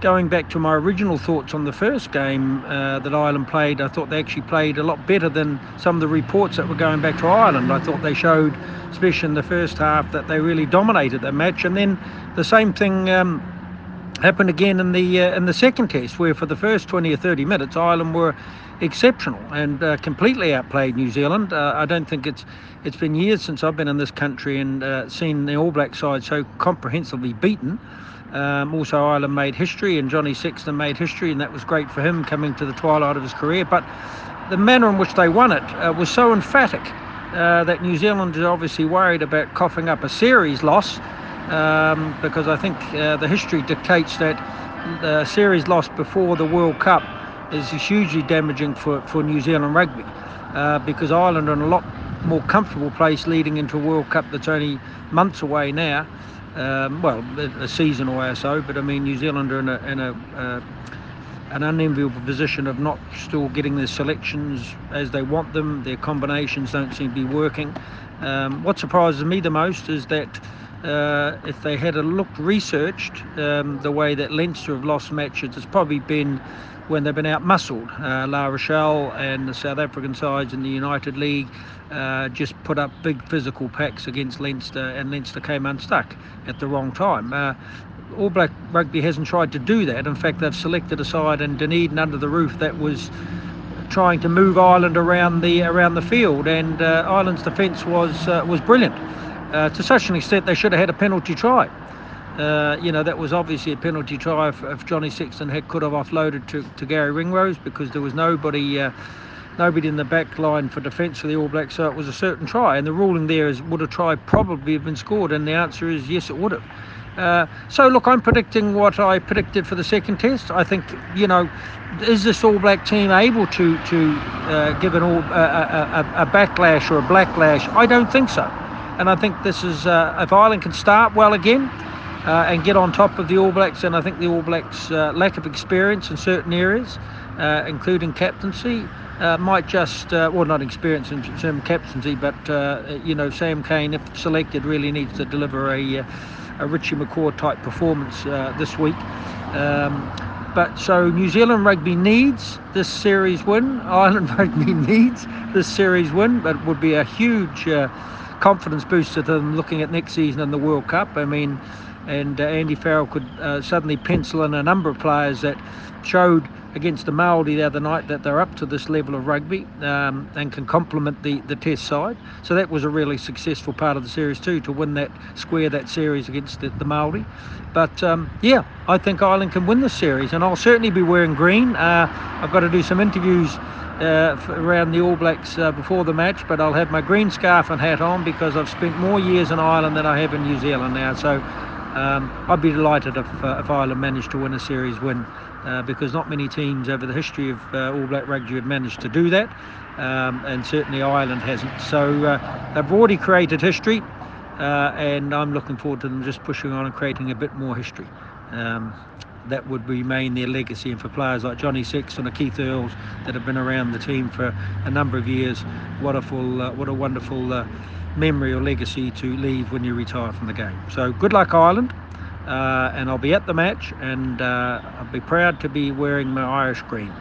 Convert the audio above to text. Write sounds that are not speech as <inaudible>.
going back to my original thoughts on the first game uh, that Ireland played, I thought they actually played a lot better than some of the reports that were going back to Ireland. I thought they showed, especially in the first half, that they really dominated the match. And then the same thing um, happened again in the uh, in the second test, where for the first 20 or 30 minutes, Ireland were exceptional and uh, completely outplayed New Zealand. Uh, I don't think it's it's been years since I've been in this country and uh, seen the All Black side so comprehensively beaten. Um, also, Ireland made history, and Johnny Sexton made history, and that was great for him coming to the twilight of his career. But the manner in which they won it uh, was so emphatic uh, that New Zealand is obviously worried about coughing up a series loss um, because I think uh, the history dictates that the series loss before the World Cup is hugely damaging for, for New Zealand rugby uh, because Ireland are in a lot more comfortable place leading into a World Cup that's only months away now. Um, well, a season or so, but I mean, New Zealand are in a, in a uh, an unenviable position of not still getting their selections as they want them. Their combinations don't seem to be working. Um, what surprises me the most is that uh, if they had a look researched um, the way that Leinster have lost matches, it's probably been when they've been out muscled. Uh, La Rochelle and the South African sides in the United League uh, just put up big physical packs against Leinster, and Leinster came unstuck at the wrong time. Uh, All Black Rugby hasn't tried to do that. In fact, they've selected a side in Dunedin under the roof that was trying to move Ireland around the around the field, and uh, Ireland's defence was uh, was brilliant. Uh, to such an extent, they should have had a penalty try. Uh, you know, that was obviously a penalty try if, if, Johnny Sexton had could have offloaded to, to Garry Ringrose because there was nobody uh, nobody in the back line for defence for the All Blacks, so it was a certain try. And the ruling there is would a try probably have been scored? And the answer is yes, it would have. Uh, so look, I'm predicting what I predicted for the second test. I think you know, is this All Black team able to to uh, give an all a, a, a backlash or a blacklash? I don't think so. And I think this is uh, if Ireland can start well again, uh, and get on top of the All Blacks. And I think the All Blacks' uh, lack of experience in certain areas, uh, including captaincy, uh, might just, uh, well, not experience in terms of captaincy, but, uh, you know, Sam Cane, if selected, really needs to deliver a, a Richie McCaw type performance this week. Um, but so New Zealand rugby needs this series win. <laughs> Ireland rugby needs this series win, but it would be a huge confidence booster to them looking at next season in the World Cup. I mean, and uh, Andy Farrell could uh, suddenly pencil in a number of players that showed against the Māori the other night that they're up to this level of rugby um, and can complement the, the test side. So that was a really successful part of the series too, to win that, square that series against the, the Māori. But um, yeah, I think Ireland can win this series and I'll certainly be wearing green. Uh, I've got to do some interviews uh, around the All Blacks uh, before the match, but I'll have my green scarf and hat on because I've spent more years in Ireland than I have in New Zealand now. So um, I'd be delighted if, uh, if Ireland managed to win a series win uh, because not many teams over the history of uh, All Black Rugby have managed to do that, um, and certainly Ireland hasn't. So uh, they've already created history, uh, and I'm looking forward to them just pushing on and creating a bit more history. Um, that would remain their legacy, and for players like Johnny Sexton or Keith Earls that have been around the team for a number of years, what a full, uh, what a wonderful memory or legacy to leave when you retire from the game. So good luck, Ireland. Uh, and I'll be at the match, and uh, I'll be proud to be wearing my Irish green.